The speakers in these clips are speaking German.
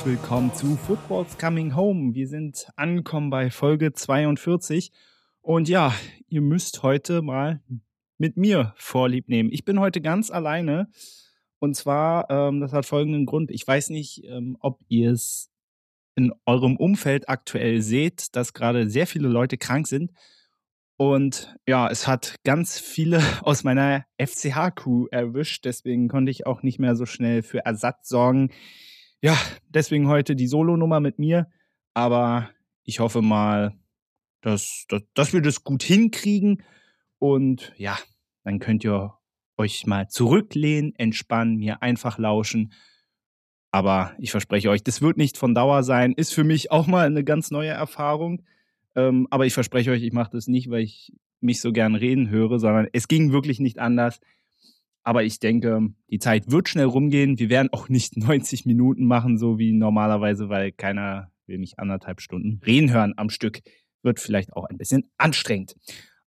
Herzlich willkommen zu Football's Coming Home. Wir sind angekommen bei Folge 42 und ja, ihr müsst heute mal mit mir Vorlieb nehmen. Ich bin heute ganz alleine und zwar, ähm, das hat folgenden Grund. Ich weiß nicht, ähm, ob ihr es in eurem Umfeld aktuell seht, dass gerade sehr viele Leute krank sind. Und ja, es hat ganz viele aus meiner FCH-Crew erwischt. Deswegen konnte ich auch nicht mehr so schnell für Ersatz sorgen. Ja, deswegen heute die Solo-Nummer mit mir. Aber ich hoffe mal, dass, dass, dass wir das gut hinkriegen. Und ja, dann könnt ihr euch mal zurücklehnen, entspannen, mir einfach lauschen. Aber ich verspreche euch, das wird nicht von Dauer sein. Ist für mich auch mal eine ganz neue Erfahrung. Ähm, aber ich verspreche euch, ich mache das nicht, weil ich mich so gern reden höre, sondern es ging wirklich nicht anders. Aber ich denke, die Zeit wird schnell rumgehen. Wir werden auch nicht 90 Minuten machen, so wie normalerweise, weil keiner will mich anderthalb Stunden reden hören am Stück. Wird vielleicht auch ein bisschen anstrengend.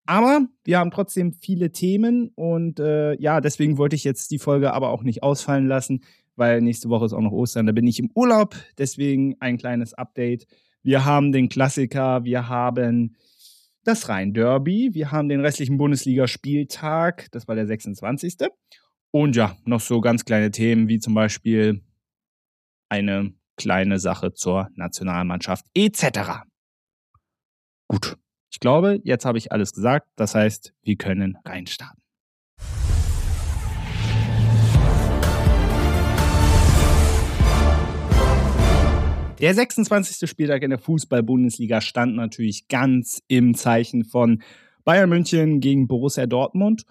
Aber wir haben trotzdem viele Themen und äh, ja, deswegen wollte ich jetzt die Folge aber auch nicht ausfallen lassen, weil nächste Woche ist auch noch Ostern. Da bin ich im Urlaub. Deswegen ein kleines Update. Wir haben den Klassiker, wir haben das Rhein-Derby, wir haben den restlichen Bundesligaspieltag, das war der 26. Und ja, noch so ganz kleine Themen wie zum Beispiel eine kleine Sache zur Nationalmannschaft etc. Gut, ich glaube, jetzt habe ich alles gesagt. Das heißt, wir können reinstarten. Der 26. Spieltag in der Fußball-Bundesliga stand natürlich ganz im Zeichen von Bayern München gegen Borussia Dortmund.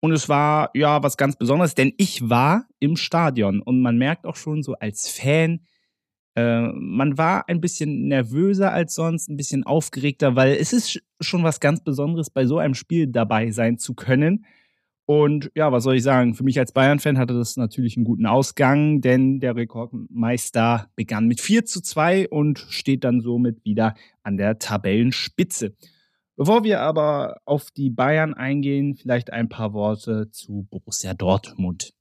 Und es war ja was ganz Besonderes, denn ich war im Stadion und man merkt auch schon so als Fan, äh, man war ein bisschen nervöser als sonst, ein bisschen aufgeregter, weil es ist schon was ganz Besonderes, bei so einem Spiel dabei sein zu können. Und ja, was soll ich sagen? Für mich als Bayern-Fan hatte das natürlich einen guten Ausgang, denn der Rekordmeister begann mit 4 zu 2 und steht dann somit wieder an der Tabellenspitze. Bevor wir aber auf die Bayern eingehen, vielleicht ein paar Worte zu Borussia Dortmund.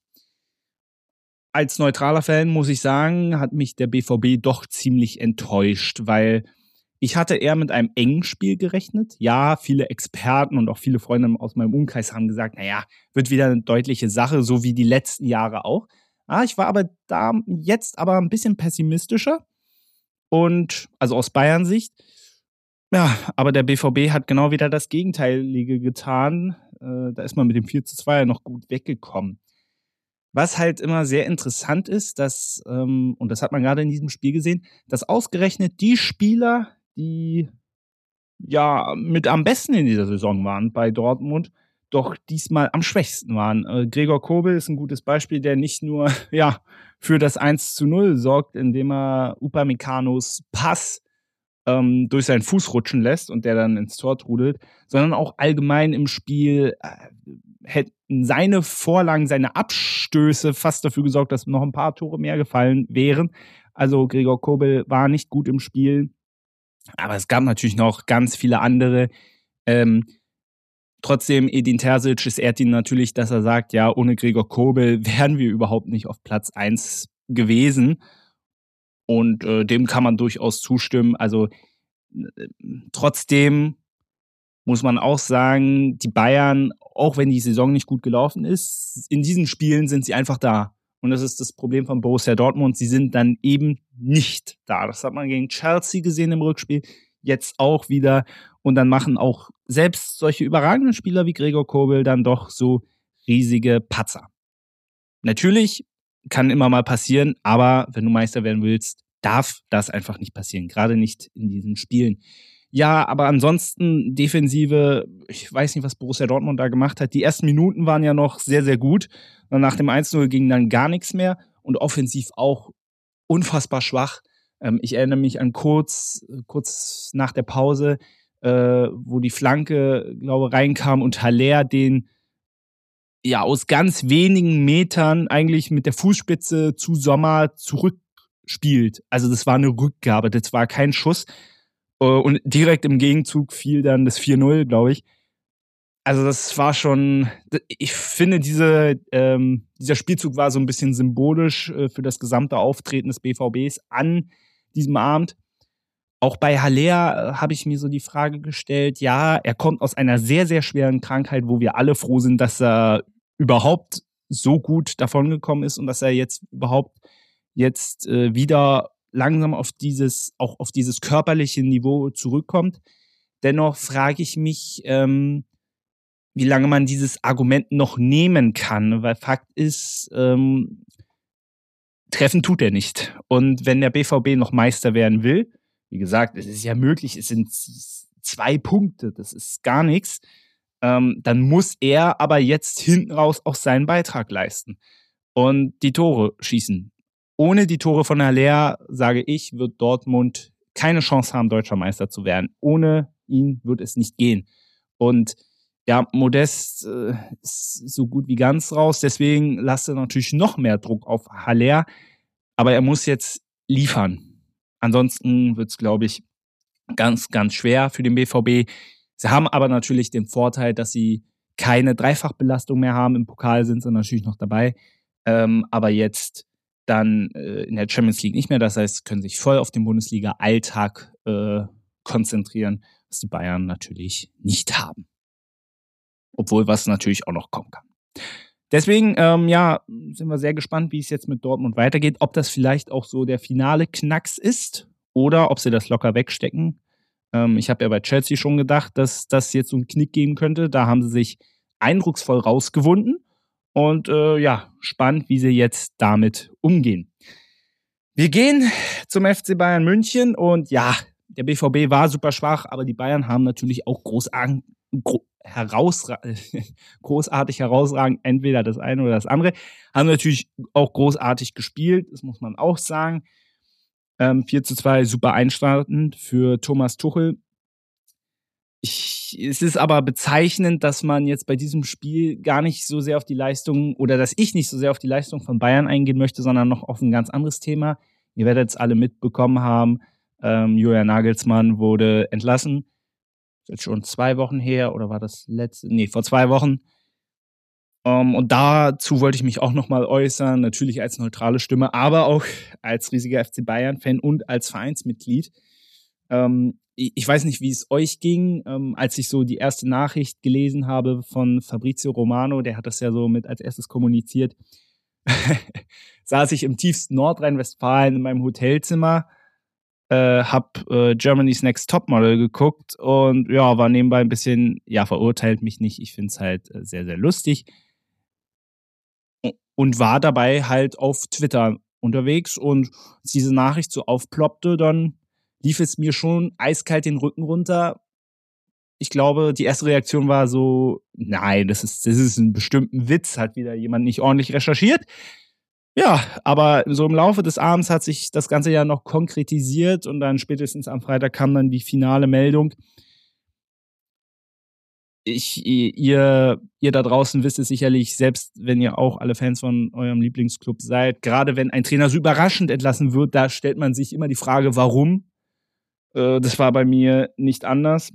Als neutraler Fan muss ich sagen, hat mich der BVB doch ziemlich enttäuscht, weil ich hatte eher mit einem engen Spiel gerechnet. Ja, viele Experten und auch viele Freunde aus meinem Umkreis haben gesagt, naja, wird wieder eine deutliche Sache, so wie die letzten Jahre auch. Ah, ich war aber da jetzt aber ein bisschen pessimistischer. Und, also aus Bayern Sicht. Ja, aber der BVB hat genau wieder das Gegenteilige getan. Äh, da ist man mit dem 4 zu 2 noch gut weggekommen. Was halt immer sehr interessant ist, dass, ähm, und das hat man gerade in diesem Spiel gesehen, dass ausgerechnet die Spieler, die ja mit am besten in dieser Saison waren bei Dortmund, doch diesmal am schwächsten waren. Äh, Gregor Kobel ist ein gutes Beispiel, der nicht nur ja für das 1 zu 0 sorgt, indem er Upamecano's Pass ähm, durch seinen Fuß rutschen lässt und der dann ins Tor trudelt, sondern auch allgemein im Spiel äh, hätten seine Vorlagen, seine Abstöße fast dafür gesorgt, dass noch ein paar Tore mehr gefallen wären. Also Gregor Kobel war nicht gut im Spiel. Aber es gab natürlich noch ganz viele andere. Ähm, trotzdem, Edin Terzic ist ehrt ihn natürlich, dass er sagt, ja, ohne Gregor Kobel wären wir überhaupt nicht auf Platz 1 gewesen. Und äh, dem kann man durchaus zustimmen. Also äh, trotzdem muss man auch sagen, die Bayern, auch wenn die Saison nicht gut gelaufen ist, in diesen Spielen sind sie einfach da. Und das ist das Problem von Borussia Dortmund. Sie sind dann eben nicht da. Das hat man gegen Chelsea gesehen im Rückspiel. Jetzt auch wieder. Und dann machen auch selbst solche überragenden Spieler wie Gregor Kobel dann doch so riesige Patzer. Natürlich kann immer mal passieren, aber wenn du Meister werden willst, darf das einfach nicht passieren. Gerade nicht in diesen Spielen. Ja, aber ansonsten Defensive, ich weiß nicht, was Borussia Dortmund da gemacht hat. Die ersten Minuten waren ja noch sehr, sehr gut. Nach dem 1-0 ging dann gar nichts mehr und offensiv auch unfassbar schwach. Ähm, ich erinnere mich an kurz, kurz nach der Pause, äh, wo die Flanke, glaube reinkam und Haller den ja aus ganz wenigen Metern eigentlich mit der Fußspitze zu Sommer zurückspielt. Also das war eine Rückgabe, das war kein Schuss. Äh, und direkt im Gegenzug fiel dann das 4-0, glaube ich. Also das war schon, ich finde, diese, ähm, dieser Spielzug war so ein bisschen symbolisch äh, für das gesamte Auftreten des BVBs an diesem Abend. Auch bei Haller äh, habe ich mir so die Frage gestellt, ja, er kommt aus einer sehr, sehr schweren Krankheit, wo wir alle froh sind, dass er überhaupt so gut davongekommen ist und dass er jetzt überhaupt jetzt äh, wieder langsam auf dieses, auch auf dieses körperliche Niveau zurückkommt. Dennoch frage ich mich, ähm, wie lange man dieses Argument noch nehmen kann, weil Fakt ist, ähm, treffen tut er nicht. Und wenn der BVB noch Meister werden will, wie gesagt, es ist ja möglich, es sind zwei Punkte, das ist gar nichts, ähm, dann muss er aber jetzt hinten raus auch seinen Beitrag leisten und die Tore schießen. Ohne die Tore von Haller, sage ich, wird Dortmund keine Chance haben, deutscher Meister zu werden. Ohne ihn wird es nicht gehen. Und ja, Modest äh, ist so gut wie ganz raus. Deswegen lasst er natürlich noch mehr Druck auf Haller. Aber er muss jetzt liefern. Ansonsten wird es, glaube ich, ganz, ganz schwer für den BVB. Sie haben aber natürlich den Vorteil, dass sie keine Dreifachbelastung mehr haben. Im Pokal sind sie natürlich noch dabei. Ähm, aber jetzt dann äh, in der Champions League nicht mehr. Das heißt, können sich voll auf den Bundesliga-Alltag äh, konzentrieren, was die Bayern natürlich nicht haben obwohl was natürlich auch noch kommen kann. Deswegen, ähm, ja, sind wir sehr gespannt, wie es jetzt mit Dortmund weitergeht. Ob das vielleicht auch so der finale Knacks ist oder ob sie das locker wegstecken. Ähm, ich habe ja bei Chelsea schon gedacht, dass das jetzt so einen Knick geben könnte. Da haben sie sich eindrucksvoll rausgewunden. Und äh, ja, spannend, wie sie jetzt damit umgehen. Wir gehen zum FC Bayern München und ja, der BVB war super schwach, aber die Bayern haben natürlich auch großartig, herausra großartig herausragend, entweder das eine oder das andere. Haben natürlich auch großartig gespielt, das muss man auch sagen. Ähm, 4 zu 2 super einstartend für Thomas Tuchel. Ich, es ist aber bezeichnend, dass man jetzt bei diesem Spiel gar nicht so sehr auf die Leistung oder dass ich nicht so sehr auf die Leistung von Bayern eingehen möchte, sondern noch auf ein ganz anderes Thema. Ihr werdet es alle mitbekommen haben. Ähm, Julian Nagelsmann wurde entlassen jetzt schon zwei Wochen her oder war das letzte? Nee, vor zwei Wochen. Um, ähm, und dazu wollte ich mich auch nochmal äußern, natürlich als neutrale Stimme, aber auch als riesiger FC Bayern-Fan und als Vereinsmitglied. Ähm, ich weiß nicht, wie es euch ging, ähm, als ich so die erste Nachricht gelesen habe von Fabrizio Romano, der hat das ja so mit als erstes kommuniziert, saß ich im tiefsten Nordrhein-Westfalen in meinem Hotelzimmer äh, hab äh, Germany's Next Topmodel geguckt und ja, war nebenbei ein bisschen, ja, verurteilt mich nicht. Ich finde es halt äh, sehr, sehr lustig. Und war dabei halt auf Twitter unterwegs und als diese Nachricht so aufploppte, dann lief es mir schon eiskalt den Rücken runter. Ich glaube, die erste Reaktion war so, nein, das ist, das ist ein bestimmten Witz, hat wieder jemand nicht ordentlich recherchiert. Ja, aber so im Laufe des Abends hat sich das Ganze ja noch konkretisiert und dann spätestens am Freitag kam dann die finale Meldung. Ich, ihr, ihr da draußen wisst es sicherlich, selbst wenn ihr auch alle Fans von eurem Lieblingsclub seid, gerade wenn ein Trainer so überraschend entlassen wird, da stellt man sich immer die Frage, warum. Äh, das war bei mir nicht anders.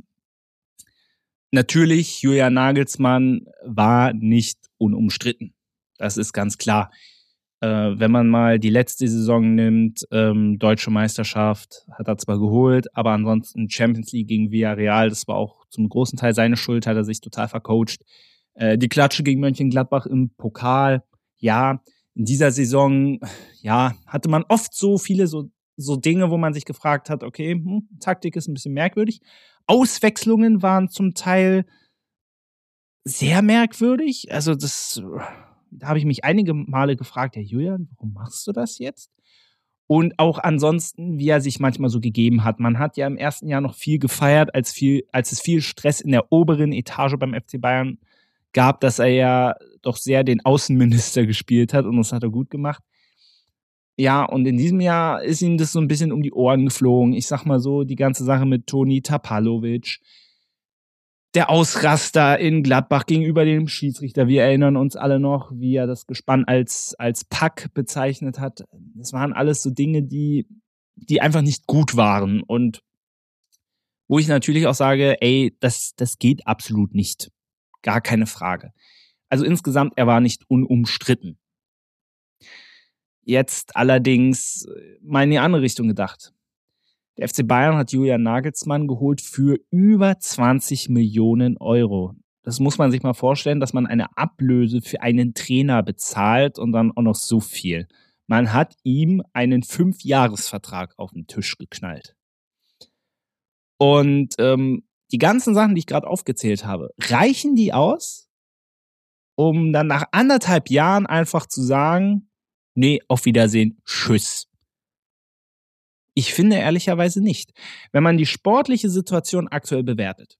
Natürlich, Julian Nagelsmann war nicht unumstritten. Das ist ganz klar. Äh, wenn man mal die letzte Saison nimmt, ähm, deutsche Meisterschaft hat er zwar geholt, aber ansonsten Champions League gegen Villarreal, das war auch zum großen Teil seine Schuld, hat er sich total vercoacht. Äh, die Klatsche gegen Mönchengladbach im Pokal, ja, in dieser Saison, ja, hatte man oft so viele so, so Dinge, wo man sich gefragt hat, okay, hm, Taktik ist ein bisschen merkwürdig. Auswechslungen waren zum Teil sehr merkwürdig. Also das da habe ich mich einige Male gefragt, Herr Julian, warum machst du das jetzt? Und auch ansonsten, wie er sich manchmal so gegeben hat. Man hat ja im ersten Jahr noch viel gefeiert, als, viel, als es viel Stress in der oberen Etage beim FC Bayern gab, dass er ja doch sehr den Außenminister gespielt hat und das hat er gut gemacht. Ja, und in diesem Jahr ist ihm das so ein bisschen um die Ohren geflogen. Ich sag mal so, die ganze Sache mit Toni Tapalovic, der Ausraster in Gladbach gegenüber dem Schiedsrichter. Wir erinnern uns alle noch, wie er das Gespann als, als Pack bezeichnet hat. Das waren alles so Dinge, die, die einfach nicht gut waren. Und wo ich natürlich auch sage, ey, das, das geht absolut nicht. gar keine Frage. Also insgesamt, er war nicht unumstritten. Jetzt allerdings äh, mal in die andere Richtung gedacht. Der FC Bayern hat Julian Nagelsmann geholt für über 20 Millionen Euro. Das muss man sich mal vorstellen, dass man eine Ablöse für einen Trainer bezahlt und dann auch noch so viel. Man hat ihm einen Fünfjahresvertrag auf den Tisch geknallt. Und ähm, die ganzen Sachen, die ich gerade aufgezählt habe, reichen die aus, um dann nach anderthalb Jahren einfach zu sagen, nee, auf Wiedersehen, tschüss. Ich finde ehrlicherweise nicht. Wenn man die sportliche Situation aktuell bewertet,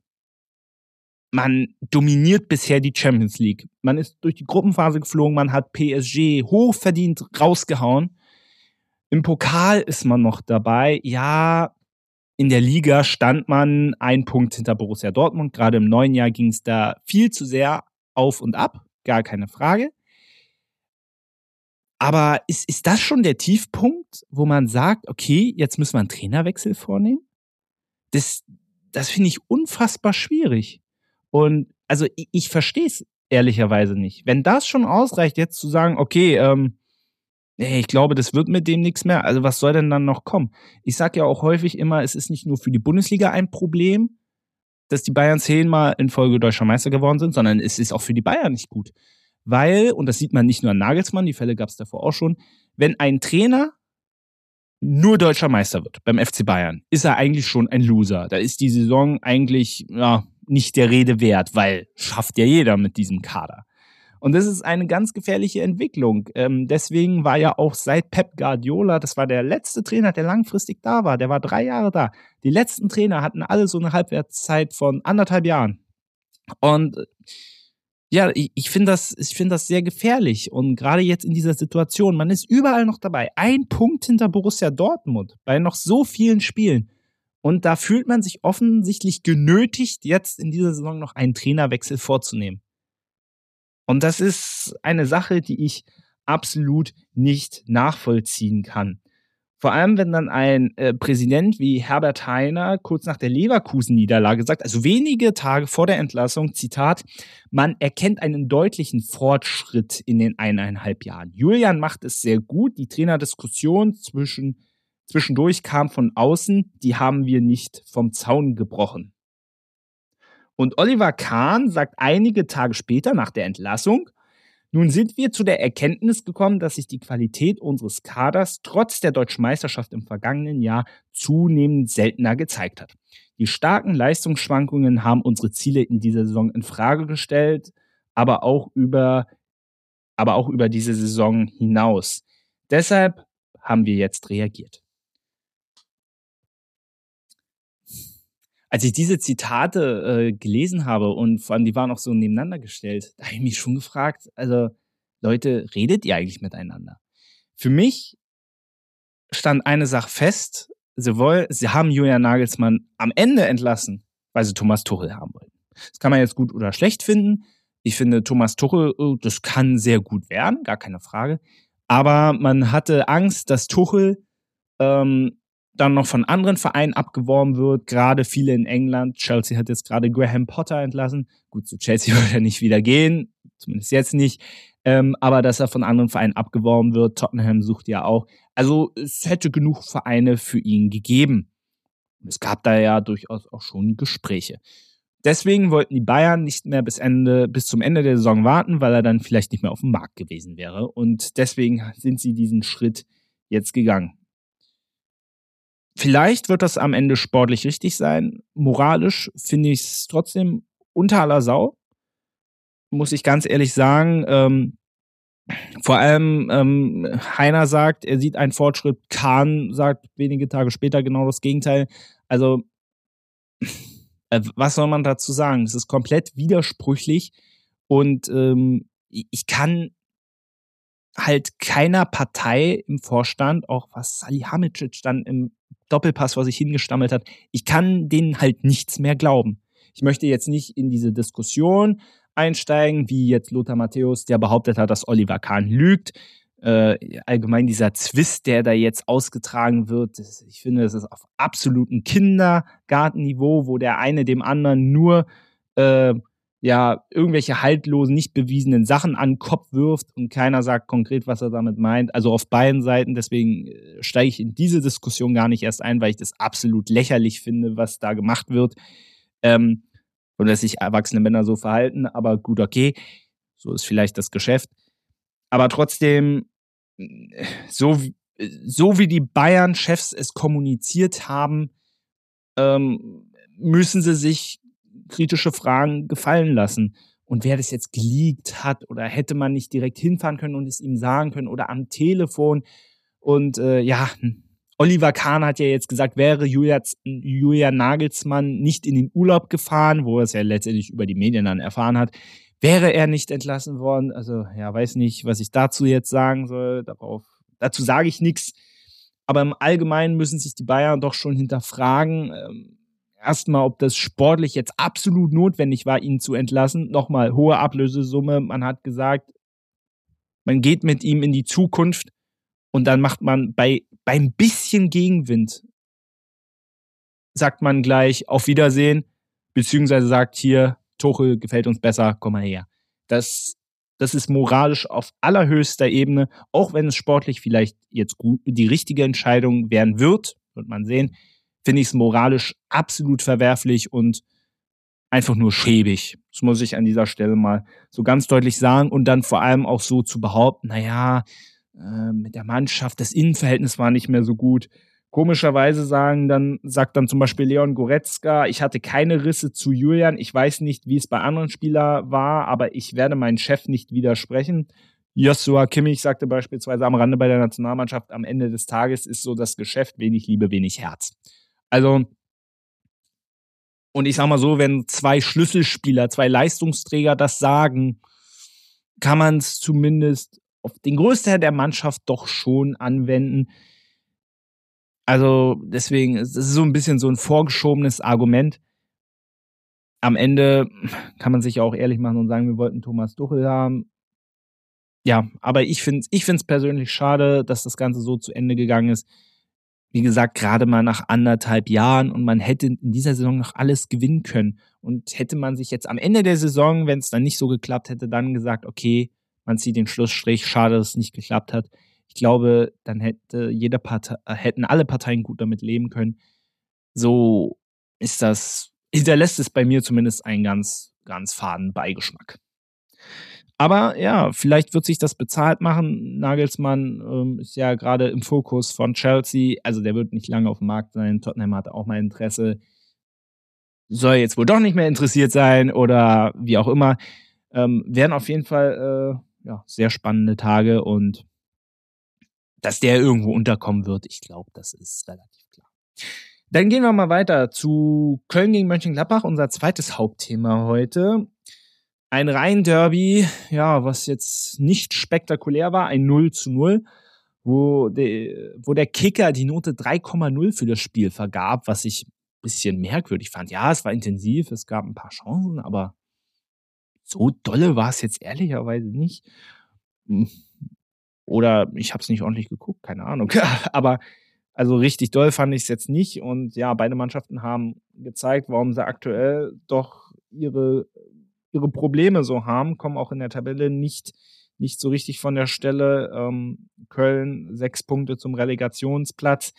man dominiert bisher die Champions League. Man ist durch die Gruppenphase geflogen, man hat PSG hochverdient rausgehauen. Im Pokal ist man noch dabei. Ja, in der Liga stand man ein Punkt hinter Borussia Dortmund. Gerade im neuen Jahr ging es da viel zu sehr auf und ab, gar keine Frage. Aber ist, ist das schon der Tiefpunkt, wo man sagt, okay, jetzt müssen wir einen Trainerwechsel vornehmen? Das, das finde ich unfassbar schwierig. Und also ich, ich verstehe es ehrlicherweise nicht. Wenn das schon ausreicht, jetzt zu sagen, okay, ähm, ich glaube, das wird mit dem nichts mehr. Also was soll denn dann noch kommen? Ich sage ja auch häufig immer, es ist nicht nur für die Bundesliga ein Problem, dass die Bayern zehnmal in Folge deutscher Meister geworden sind, sondern es ist auch für die Bayern nicht gut. Weil, und das sieht man nicht nur an Nagelsmann, die Fälle gab es davor auch schon, wenn ein Trainer nur deutscher Meister wird beim FC Bayern, ist er eigentlich schon ein Loser. Da ist die Saison eigentlich ja, nicht der Rede wert, weil schafft ja jeder mit diesem Kader. Und das ist eine ganz gefährliche Entwicklung. Ähm, deswegen war ja auch seit Pep Guardiola, das war der letzte Trainer, der langfristig da war, der war drei Jahre da. Die letzten Trainer hatten alle so eine Halbwertszeit von anderthalb Jahren. Und ja, ich, ich finde das, ich finde das sehr gefährlich. Und gerade jetzt in dieser Situation, man ist überall noch dabei. Ein Punkt hinter Borussia Dortmund bei noch so vielen Spielen. Und da fühlt man sich offensichtlich genötigt, jetzt in dieser Saison noch einen Trainerwechsel vorzunehmen. Und das ist eine Sache, die ich absolut nicht nachvollziehen kann. Vor allem, wenn dann ein äh, Präsident wie Herbert Heiner kurz nach der Leverkusen-Niederlage sagt, also wenige Tage vor der Entlassung, Zitat, man erkennt einen deutlichen Fortschritt in den eineinhalb Jahren. Julian macht es sehr gut. Die Trainerdiskussion zwischen, zwischendurch kam von außen, die haben wir nicht vom Zaun gebrochen. Und Oliver Kahn sagt einige Tage später nach der Entlassung, nun sind wir zu der Erkenntnis gekommen, dass sich die Qualität unseres Kaders trotz der deutschen Meisterschaft im vergangenen Jahr zunehmend seltener gezeigt hat. Die starken Leistungsschwankungen haben unsere Ziele in dieser Saison in Frage gestellt, aber auch über, aber auch über diese Saison hinaus. Deshalb haben wir jetzt reagiert. Als ich diese Zitate äh, gelesen habe und vor allem die waren auch so nebeneinander gestellt, da habe ich mich schon gefragt, also Leute, redet ihr eigentlich miteinander? Für mich stand eine Sache fest, sie, wollen, sie haben Julian Nagelsmann am Ende entlassen, weil sie Thomas Tuchel haben wollten. Das kann man jetzt gut oder schlecht finden. Ich finde, Thomas Tuchel, oh, das kann sehr gut werden, gar keine Frage. Aber man hatte Angst, dass Tuchel ähm, dann noch von anderen Vereinen abgeworben wird, gerade viele in England. Chelsea hat jetzt gerade Graham Potter entlassen. Gut, zu Chelsea wird er nicht wieder gehen, zumindest jetzt nicht. Ähm, aber dass er von anderen Vereinen abgeworben wird, Tottenham sucht ja auch. Also es hätte genug Vereine für ihn gegeben. Es gab da ja durchaus auch schon Gespräche. Deswegen wollten die Bayern nicht mehr bis Ende, bis zum Ende der Saison warten, weil er dann vielleicht nicht mehr auf dem Markt gewesen wäre. Und deswegen sind sie diesen Schritt jetzt gegangen. Vielleicht wird das am Ende sportlich richtig sein. Moralisch finde ich es trotzdem unter aller Sau. Muss ich ganz ehrlich sagen. Ähm, vor allem ähm, Heiner sagt, er sieht einen Fortschritt. Kahn sagt wenige Tage später genau das Gegenteil. Also, äh, was soll man dazu sagen? Es ist komplett widersprüchlich und ähm, ich kann halt keiner Partei im Vorstand, auch was Salihamidzic dann im Doppelpass vor sich hingestammelt hat, ich kann denen halt nichts mehr glauben. Ich möchte jetzt nicht in diese Diskussion einsteigen, wie jetzt Lothar Matthäus, der behauptet hat, dass Oliver Kahn lügt. Äh, allgemein dieser Zwist, der da jetzt ausgetragen wird, ich finde, das ist auf absolutem Kindergartenniveau, wo der eine dem anderen nur äh, ja irgendwelche haltlosen, nicht bewiesenen Sachen an den Kopf wirft und keiner sagt konkret, was er damit meint. Also auf beiden Seiten. Deswegen äh, steige ich in diese Diskussion gar nicht erst ein, weil ich das absolut lächerlich finde, was da gemacht wird. Ähm, und dass sich erwachsene Männer so verhalten. Aber gut, okay. So ist vielleicht das Geschäft. Aber trotzdem, so, so wie die Bayern-Chefs es kommuniziert haben, ähm, müssen sie sich kritische Fragen gefallen lassen. Und wer das jetzt geleakt hat oder hätte man nicht direkt hinfahren können und es ihm sagen können oder am Telefon. Und äh, ja, Oliver Kahn hat ja jetzt gesagt, wäre Julian Nagelsmann nicht in den Urlaub gefahren, wo er es ja letztendlich über die Medien dann erfahren hat, wäre er nicht entlassen worden. Also ja, weiß nicht, was ich dazu jetzt sagen soll. Darauf, dazu sage ich nichts. Aber im Allgemeinen müssen sich die Bayern doch schon hinterfragen. Ähm, erstmal, ob das sportlich jetzt absolut notwendig war, ihn zu entlassen. Nochmal, hohe Ablösesumme. Man hat gesagt, man geht mit ihm in die Zukunft und dann macht man bei beim bisschen Gegenwind sagt man gleich auf Wiedersehen, beziehungsweise sagt hier, Tuchel gefällt uns besser, komm mal her. Das, das ist moralisch auf allerhöchster Ebene, auch wenn es sportlich vielleicht jetzt gut, die richtige Entscheidung werden wird, wird man sehen finde ich es moralisch absolut verwerflich und einfach nur schäbig. Das muss ich an dieser Stelle mal so ganz deutlich sagen und dann vor allem auch so zu behaupten, naja, äh, mit der Mannschaft, das Innenverhältnis war nicht mehr so gut. Komischerweise sagen dann, sagt dann zum Beispiel Leon Goretzka, ich hatte keine Risse zu Julian. Ich weiß nicht, wie es bei anderen Spielern war, aber ich werde meinen Chef nicht widersprechen. Joshua Kimmich sagte beispielsweise am Rande bei der Nationalmannschaft, am Ende des Tages ist so das Geschäft wenig Liebe, wenig Herz. Also, und ich sag mal so, wenn zwei Schlüsselspieler, zwei Leistungsträger das sagen, kann man es zumindest auf den Größteil der Mannschaft doch schon anwenden. Also deswegen, es ist so ein bisschen so ein vorgeschobenes Argument. Am Ende kann man sich auch ehrlich machen und sagen, wir wollten Thomas Tuchel haben. Ja, aber ich finde es ich persönlich schade, dass das Ganze so zu Ende gegangen ist wie gesagt, gerade mal nach anderthalb Jahren und man hätte in dieser Saison noch alles gewinnen können. Und hätte man sich jetzt am Ende der Saison, wenn es dann nicht so geklappt hätte, dann gesagt, okay, man zieht den Schlussstrich, schade, dass es nicht geklappt hat. Ich glaube, dann hätte jede Partei, äh, hätten alle Parteien gut damit leben können. So ist das, hinterlässt es bei mir zumindest einen ganz, ganz faden Beigeschmack. Aber ja, vielleicht wird sich das bezahlt machen. Nagelsmann ähm, ist ja gerade im Fokus von Chelsea. Also der wird nicht lange auf dem Markt sein. Tottenham hat auch mal Interesse. Soll jetzt wohl doch nicht mehr interessiert sein oder wie auch immer. Ähm, werden auf jeden Fall äh, ja, sehr spannende Tage und dass der irgendwo unterkommen wird, ich glaube, das ist relativ klar. Dann gehen wir mal weiter zu Köln gegen Mönchengladbach, unser zweites Hauptthema heute. Ein Rhein-Derby, ja, was jetzt nicht spektakulär war, ein 0 zu 0, wo, de, wo der Kicker die Note 3,0 für das Spiel vergab, was ich ein bisschen merkwürdig fand. Ja, es war intensiv, es gab ein paar Chancen, aber so dolle war es jetzt ehrlicherweise nicht. Hm. Oder ich habe es nicht ordentlich geguckt, keine Ahnung. aber also richtig doll fand ich es jetzt nicht. Und ja, beide Mannschaften haben gezeigt, warum sie aktuell doch ihre ihre Probleme so haben, kommen auch in der Tabelle nicht, nicht so richtig von der Stelle. Ähm, Köln sechs Punkte zum Relegationsplatz.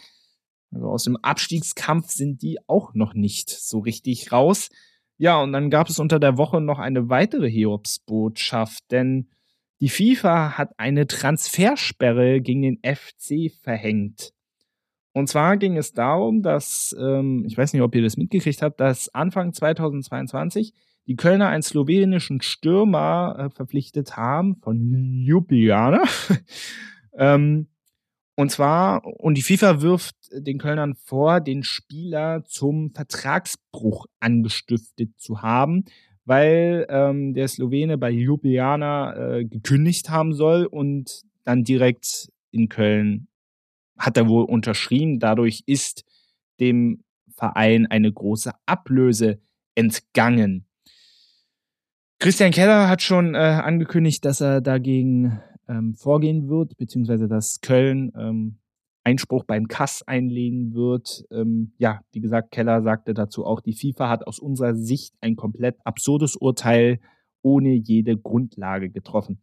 Also aus dem Abstiegskampf sind die auch noch nicht so richtig raus. Ja, und dann gab es unter der Woche noch eine weitere Hiobsbotschaft, denn die FIFA hat eine Transfersperre gegen den FC verhängt. Und zwar ging es darum, dass, ähm, ich weiß nicht, ob ihr das mitgekriegt habt, dass Anfang 2022 die Kölner einen slowenischen Stürmer äh, verpflichtet haben von Ljubljana. ähm, und zwar, und die FIFA wirft den Kölnern vor, den Spieler zum Vertragsbruch angestiftet zu haben, weil ähm, der Slowene bei Ljubljana äh, gekündigt haben soll und dann direkt in Köln hat er wohl unterschrieben. Dadurch ist dem Verein eine große Ablöse entgangen. Christian Keller hat schon äh, angekündigt, dass er dagegen ähm, vorgehen wird, beziehungsweise dass Köln ähm, Einspruch beim Kass einlegen wird. Ähm, ja, wie gesagt, Keller sagte dazu auch, die FIFA hat aus unserer Sicht ein komplett absurdes Urteil ohne jede Grundlage getroffen.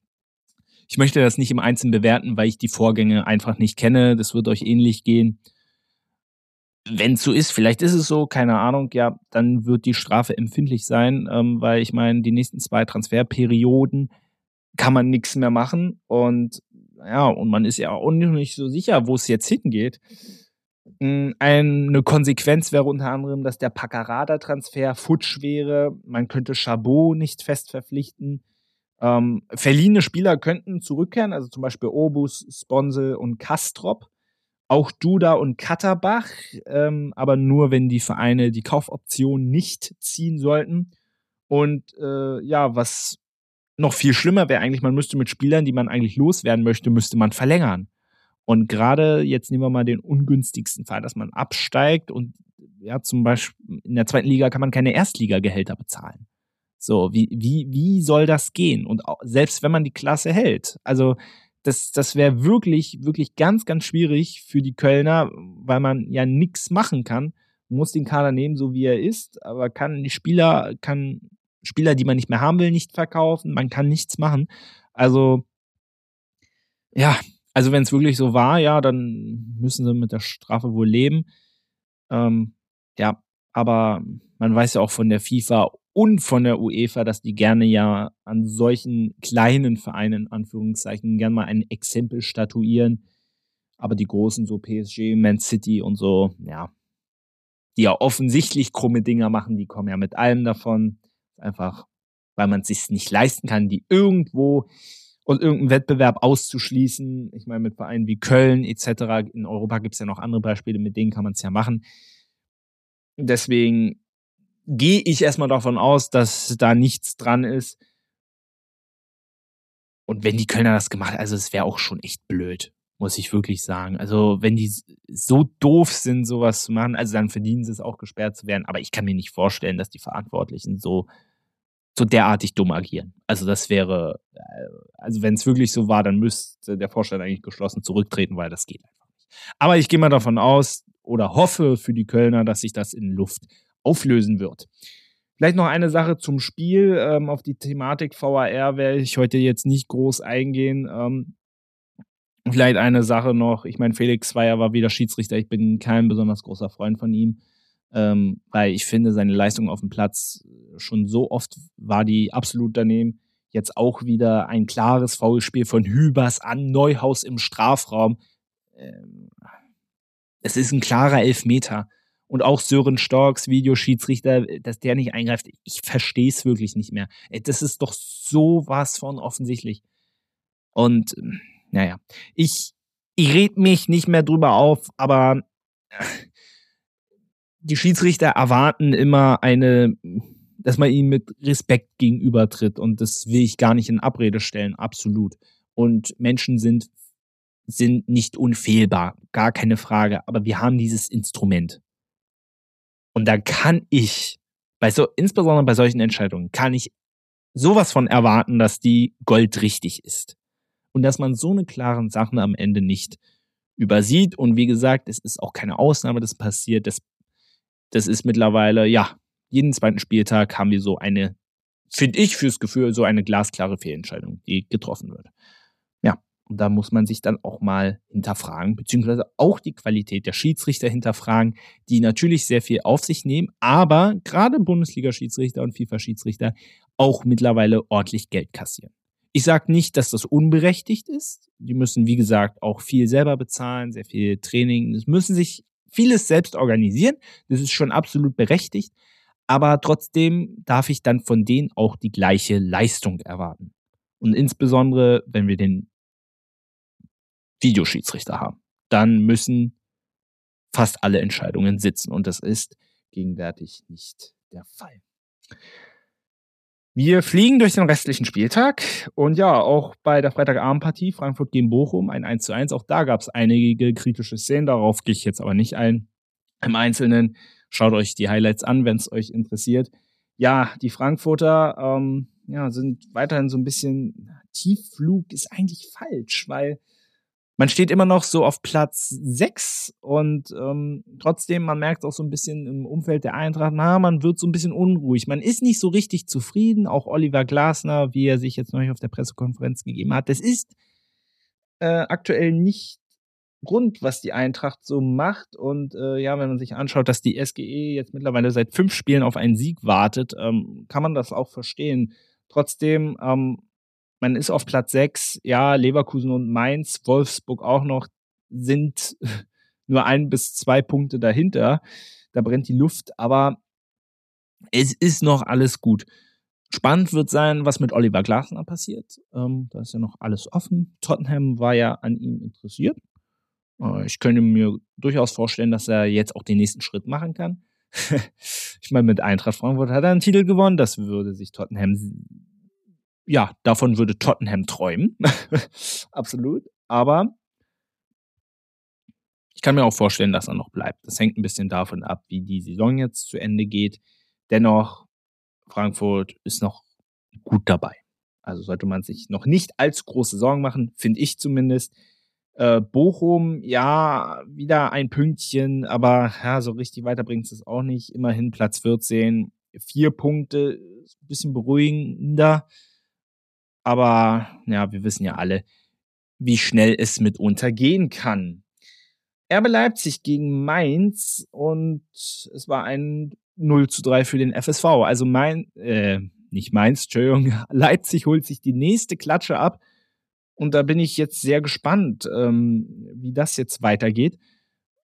Ich möchte das nicht im Einzelnen bewerten, weil ich die Vorgänge einfach nicht kenne. Das wird euch ähnlich gehen. Wenn es so ist, vielleicht ist es so, keine Ahnung, ja, dann wird die Strafe empfindlich sein, ähm, weil ich meine, die nächsten zwei Transferperioden kann man nichts mehr machen und ja, und man ist ja auch nicht so sicher, wo es jetzt hingeht. Hm, eine Konsequenz wäre unter anderem, dass der Paccarada-Transfer futsch wäre. Man könnte Chabot nicht fest verpflichten. Ähm, verliehene Spieler könnten zurückkehren, also zum Beispiel Obus, Sponsel und Kastrop. Auch Duda und Katterbach, ähm, aber nur, wenn die Vereine die Kaufoption nicht ziehen sollten. Und äh, ja, was noch viel schlimmer wäre eigentlich, man müsste mit Spielern, die man eigentlich loswerden möchte, müsste man verlängern. Und gerade jetzt nehmen wir mal den ungünstigsten Fall, dass man absteigt und ja, zum Beispiel in der zweiten Liga kann man keine Erstligagehälter bezahlen. So, wie, wie, wie soll das gehen? Und auch, selbst wenn man die Klasse hält. Also, das, das wäre wirklich, wirklich ganz, ganz schwierig für die Kölner, weil man ja nichts machen kann. Man muss den Kader nehmen, so wie er ist, aber kann die Spieler, kann Spieler, die man nicht mehr haben will, nicht verkaufen. Man kann nichts machen. Also, ja, also wenn es wirklich so war, ja, dann müssen sie mit der Strafe wohl leben. Ähm, ja, aber man weiß ja auch von der FIFA und von der UEFA, dass die gerne ja an solchen kleinen Vereinen, in Anführungszeichen, gerne mal ein Exempel statuieren. Aber die großen, so PSG, Man City und so, ja, die ja offensichtlich krumme Dinger machen, die kommen ja mit allem davon. Einfach, weil man es sich nicht leisten kann, die irgendwo und irgendeinen Wettbewerb auszuschließen. Ich meine, mit Vereinen wie Köln etc. In Europa gibt es ja noch andere Beispiele, mit denen kann man es ja machen. Deswegen gehe ich erstmal davon aus, dass da nichts dran ist. Und wenn die Kölner das gemacht also es wäre auch schon echt blöd, muss ich wirklich sagen. Also wenn die so doof sind, sowas zu machen, also dann verdienen sie es auch gesperrt zu werden. Aber ich kann mir nicht vorstellen, dass die Verantwortlichen so so derartig dumm agieren. Also das wäre, äh, also wenn es wirklich so war, dann müsste der Vorstand eigentlich geschlossen zurücktreten, weil das geht einfach nicht. Aber ich gehe mal davon aus oder hoffe für die Kölner, dass sich das in Luft auflösen wird. Vielleicht noch eine Sache zum Spiel. Ähm, auf die Thematik VAR werde ich heute jetzt nicht groß eingehen. Ähm, vielleicht eine Sache noch. Ich meine, Felix Zweier war wieder Schiedsrichter. Ich bin kein besonders großer Freund von ihm ähm, weil ich finde, seine Leistung auf dem Platz schon so oft war die absolut daneben. Jetzt auch wieder ein klares Foulspiel von Hübers an Neuhaus im Strafraum. Ähm, es ist ein klarer Elfmeter. Und auch Sören Storks, Videoschiedsrichter, dass der nicht eingreift, ich verstehe es wirklich nicht mehr. Das ist doch sowas von offensichtlich. Und naja, ich, ich red mich nicht mehr drüber auf, aber die Schiedsrichter erwarten immer eine, dass man ihnen mit Respekt gegenübertritt und das will ich gar nicht in Abrede stellen, absolut. Und Menschen sind, sind nicht unfehlbar, gar keine Frage, aber wir haben dieses Instrument. Und da kann ich, bei so, insbesondere bei solchen Entscheidungen, kann ich sowas von erwarten, dass die goldrichtig ist. Und dass man so eine klaren Sachen am Ende nicht übersieht. Und wie gesagt, es ist auch keine Ausnahme, das passiert. Das das ist mittlerweile, ja, jeden zweiten Spieltag haben wir so eine, finde ich fürs Gefühl, so eine glasklare Fehlentscheidung, die getroffen wird. Und da muss man sich dann auch mal hinterfragen, beziehungsweise auch die Qualität der Schiedsrichter hinterfragen, die natürlich sehr viel auf sich nehmen, aber gerade Bundesliga-Schiedsrichter und FIFA-Schiedsrichter auch mittlerweile ordentlich Geld kassieren. Ich sage nicht, dass das unberechtigt ist. Die müssen, wie gesagt, auch viel selber bezahlen, sehr viel Training. Es müssen sich vieles selbst organisieren. Das ist schon absolut berechtigt. Aber trotzdem darf ich dann von denen auch die gleiche Leistung erwarten. Und insbesondere, wenn wir den Videoschiedsrichter haben, dann müssen fast alle Entscheidungen sitzen. Und das ist gegenwärtig nicht der Fall. Wir fliegen durch den restlichen Spieltag und ja, auch bei der Freitagabendpartie Frankfurt gegen Bochum ein 1 zu 1. Auch da gab es einige kritische Szenen, darauf gehe ich jetzt aber nicht ein. Im Einzelnen schaut euch die Highlights an, wenn es euch interessiert. Ja, die Frankfurter ähm, ja, sind weiterhin so ein bisschen Tiefflug ist eigentlich falsch, weil man steht immer noch so auf Platz 6 und ähm, trotzdem, man merkt auch so ein bisschen im Umfeld der Eintracht, na, man wird so ein bisschen unruhig. Man ist nicht so richtig zufrieden. Auch Oliver Glasner, wie er sich jetzt neulich auf der Pressekonferenz gegeben hat, das ist äh, aktuell nicht rund, was die Eintracht so macht. Und äh, ja, wenn man sich anschaut, dass die SGE jetzt mittlerweile seit fünf Spielen auf einen Sieg wartet, ähm, kann man das auch verstehen. Trotzdem, ähm, man ist auf Platz 6, ja, Leverkusen und Mainz, Wolfsburg auch noch, sind nur ein bis zwei Punkte dahinter. Da brennt die Luft, aber es ist noch alles gut. Spannend wird sein, was mit Oliver Glasner passiert. Ähm, da ist ja noch alles offen. Tottenham war ja an ihm interessiert. Äh, ich könnte mir durchaus vorstellen, dass er jetzt auch den nächsten Schritt machen kann. ich meine, mit Eintracht Frankfurt hat er einen Titel gewonnen. Das würde sich Tottenham ja, davon würde Tottenham träumen. Absolut. Aber ich kann mir auch vorstellen, dass er noch bleibt. Das hängt ein bisschen davon ab, wie die Saison jetzt zu Ende geht. Dennoch, Frankfurt ist noch gut dabei. Also sollte man sich noch nicht allzu große Sorgen machen, finde ich zumindest. Äh, Bochum, ja, wieder ein Pünktchen, aber ja, so richtig weiterbringt es auch nicht. Immerhin Platz 14, vier Punkte, bisschen beruhigender. Aber ja, wir wissen ja alle, wie schnell es mitunter gehen kann. Erbe Leipzig gegen Mainz und es war ein 0 zu 3 für den FSV. Also mein, äh, nicht Mainz, Entschuldigung, Leipzig holt sich die nächste Klatsche ab. Und da bin ich jetzt sehr gespannt, ähm, wie das jetzt weitergeht.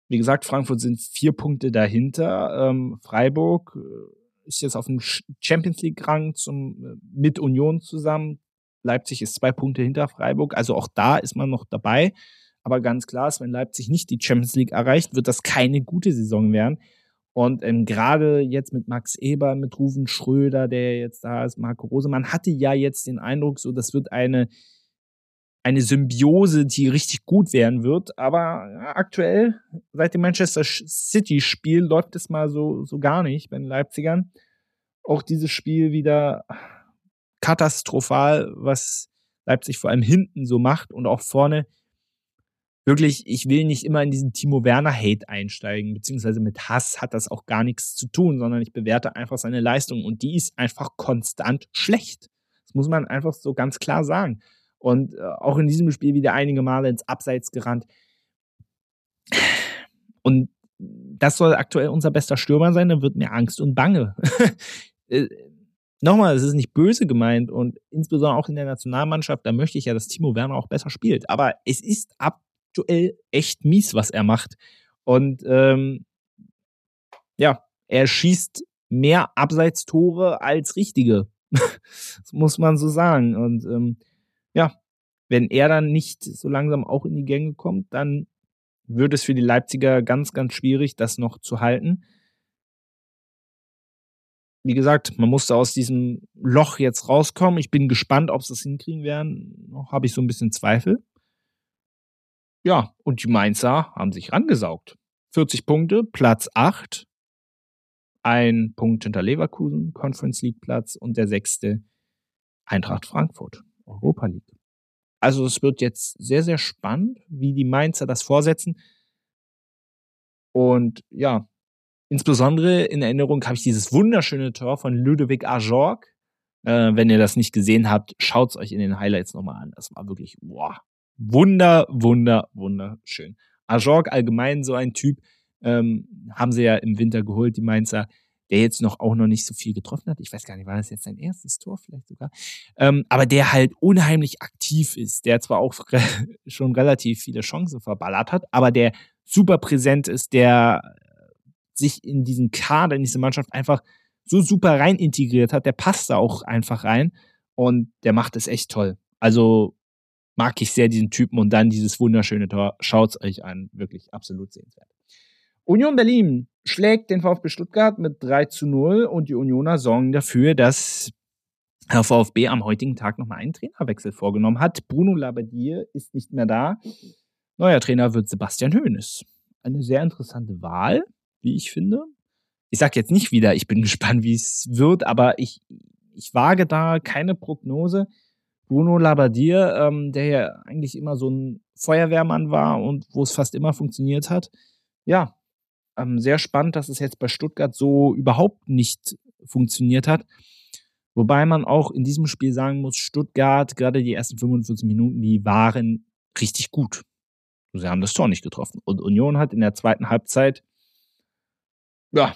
Wie gesagt, Frankfurt sind vier Punkte dahinter. Ähm, Freiburg äh, ist jetzt auf dem Champions League-Rang äh, mit Union zusammen. Leipzig ist zwei Punkte hinter Freiburg. Also auch da ist man noch dabei. Aber ganz klar ist, wenn Leipzig nicht die Champions League erreicht, wird das keine gute Saison werden. Und ähm, gerade jetzt mit Max Eber, mit Ruven Schröder, der jetzt da ist, Marco Rose, man hatte ja jetzt den Eindruck, so das wird eine, eine Symbiose, die richtig gut werden wird. Aber aktuell, seit dem Manchester City-Spiel, läuft es mal so, so gar nicht bei den Leipzigern. Auch dieses Spiel wieder katastrophal, was Leipzig vor allem hinten so macht und auch vorne. Wirklich, ich will nicht immer in diesen Timo Werner Hate einsteigen, beziehungsweise mit Hass hat das auch gar nichts zu tun, sondern ich bewerte einfach seine Leistung und die ist einfach konstant schlecht. Das muss man einfach so ganz klar sagen. Und äh, auch in diesem Spiel wieder einige Male ins Abseits gerannt. Und das soll aktuell unser bester Stürmer sein, dann wird mir Angst und Bange. Nochmal, es ist nicht böse gemeint und insbesondere auch in der Nationalmannschaft, da möchte ich ja, dass Timo Werner auch besser spielt. Aber es ist aktuell echt mies, was er macht. Und ähm, ja, er schießt mehr Abseitstore als richtige. das muss man so sagen. Und ähm, ja, wenn er dann nicht so langsam auch in die Gänge kommt, dann wird es für die Leipziger ganz, ganz schwierig, das noch zu halten wie gesagt, man musste aus diesem Loch jetzt rauskommen. Ich bin gespannt, ob sie es hinkriegen werden. Noch habe ich so ein bisschen Zweifel. Ja, und die Mainzer haben sich rangesaugt. 40 Punkte, Platz 8. Ein Punkt hinter Leverkusen, Conference League Platz und der sechste Eintracht Frankfurt, Europa League. Also es wird jetzt sehr, sehr spannend, wie die Mainzer das vorsetzen. Und ja, Insbesondere in Erinnerung habe ich dieses wunderschöne Tor von Ludovic Ajorg. Äh, wenn ihr das nicht gesehen habt, schaut es euch in den Highlights nochmal an. Das war wirklich, wow, wunder, wunder, wunderschön. Ajorg allgemein so ein Typ, ähm, haben sie ja im Winter geholt, die Mainzer, der jetzt noch auch noch nicht so viel getroffen hat. Ich weiß gar nicht, war das jetzt sein erstes Tor vielleicht sogar? Ähm, aber der halt unheimlich aktiv ist, der zwar auch schon relativ viele Chancen verballert hat, aber der super präsent ist, der sich in diesen Kader, in diese Mannschaft einfach so super rein integriert hat. Der passt da auch einfach rein und der macht es echt toll. Also mag ich sehr diesen Typen und dann dieses wunderschöne Tor. Schaut's euch an. Wirklich absolut sehenswert. Union Berlin schlägt den VfB Stuttgart mit 3 zu 0 und die Unioner sorgen dafür, dass Herr VfB am heutigen Tag nochmal einen Trainerwechsel vorgenommen hat. Bruno Labbadia ist nicht mehr da. Neuer Trainer wird Sebastian Hoeneß. Eine sehr interessante Wahl wie ich finde. Ich sage jetzt nicht wieder, ich bin gespannt, wie es wird, aber ich, ich wage da keine Prognose. Bruno Labbadia, ähm, der ja eigentlich immer so ein Feuerwehrmann war und wo es fast immer funktioniert hat. Ja, ähm, sehr spannend, dass es jetzt bei Stuttgart so überhaupt nicht funktioniert hat. Wobei man auch in diesem Spiel sagen muss, Stuttgart, gerade die ersten 45 Minuten, die waren richtig gut. Sie haben das Tor nicht getroffen. Und Union hat in der zweiten Halbzeit, ja,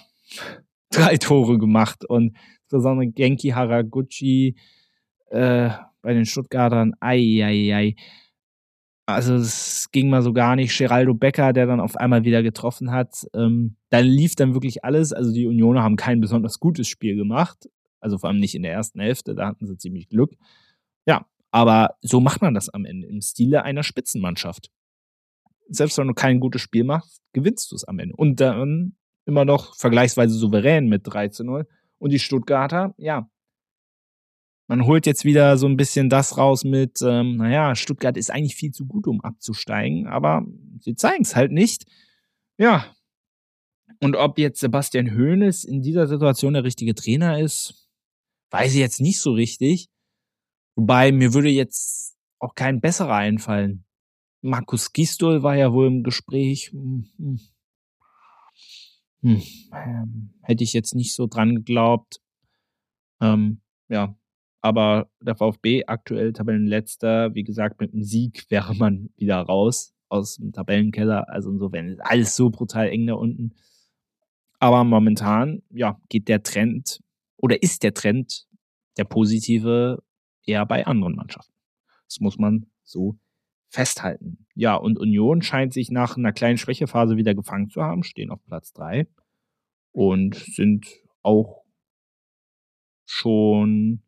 drei Tore gemacht. Und insbesondere Genki Haraguchi äh, bei den Stuttgartern, ei, ei, ei. Also es ging mal so gar nicht. Geraldo Becker, der dann auf einmal wieder getroffen hat. Ähm, da lief dann wirklich alles. Also die Unioner haben kein besonders gutes Spiel gemacht. Also vor allem nicht in der ersten Hälfte, da hatten sie ziemlich Glück. Ja, aber so macht man das am Ende im Stile einer Spitzenmannschaft. Selbst wenn du kein gutes Spiel machst, gewinnst du es am Ende. Und dann immer noch vergleichsweise souverän mit 3 zu 0. Und die Stuttgarter, ja, man holt jetzt wieder so ein bisschen das raus mit, ähm, naja, Stuttgart ist eigentlich viel zu gut, um abzusteigen, aber sie zeigen es halt nicht. Ja. Und ob jetzt Sebastian Hoeneß in dieser Situation der richtige Trainer ist, weiß ich jetzt nicht so richtig. Wobei mir würde jetzt auch kein besserer einfallen. Markus Gistol war ja wohl im Gespräch. Hm, hm. Hm, ähm, hätte ich jetzt nicht so dran geglaubt. Ähm, ja, aber der VfB aktuell Tabellenletzter, wie gesagt, mit einem Sieg wäre man wieder raus aus dem Tabellenkeller. Also insofern ist alles so brutal eng da unten. Aber momentan, ja, geht der Trend oder ist der Trend der positive eher bei anderen Mannschaften. Das muss man so festhalten. Ja, und Union scheint sich nach einer kleinen Schwächephase wieder gefangen zu haben, stehen auf Platz drei und sind auch schon,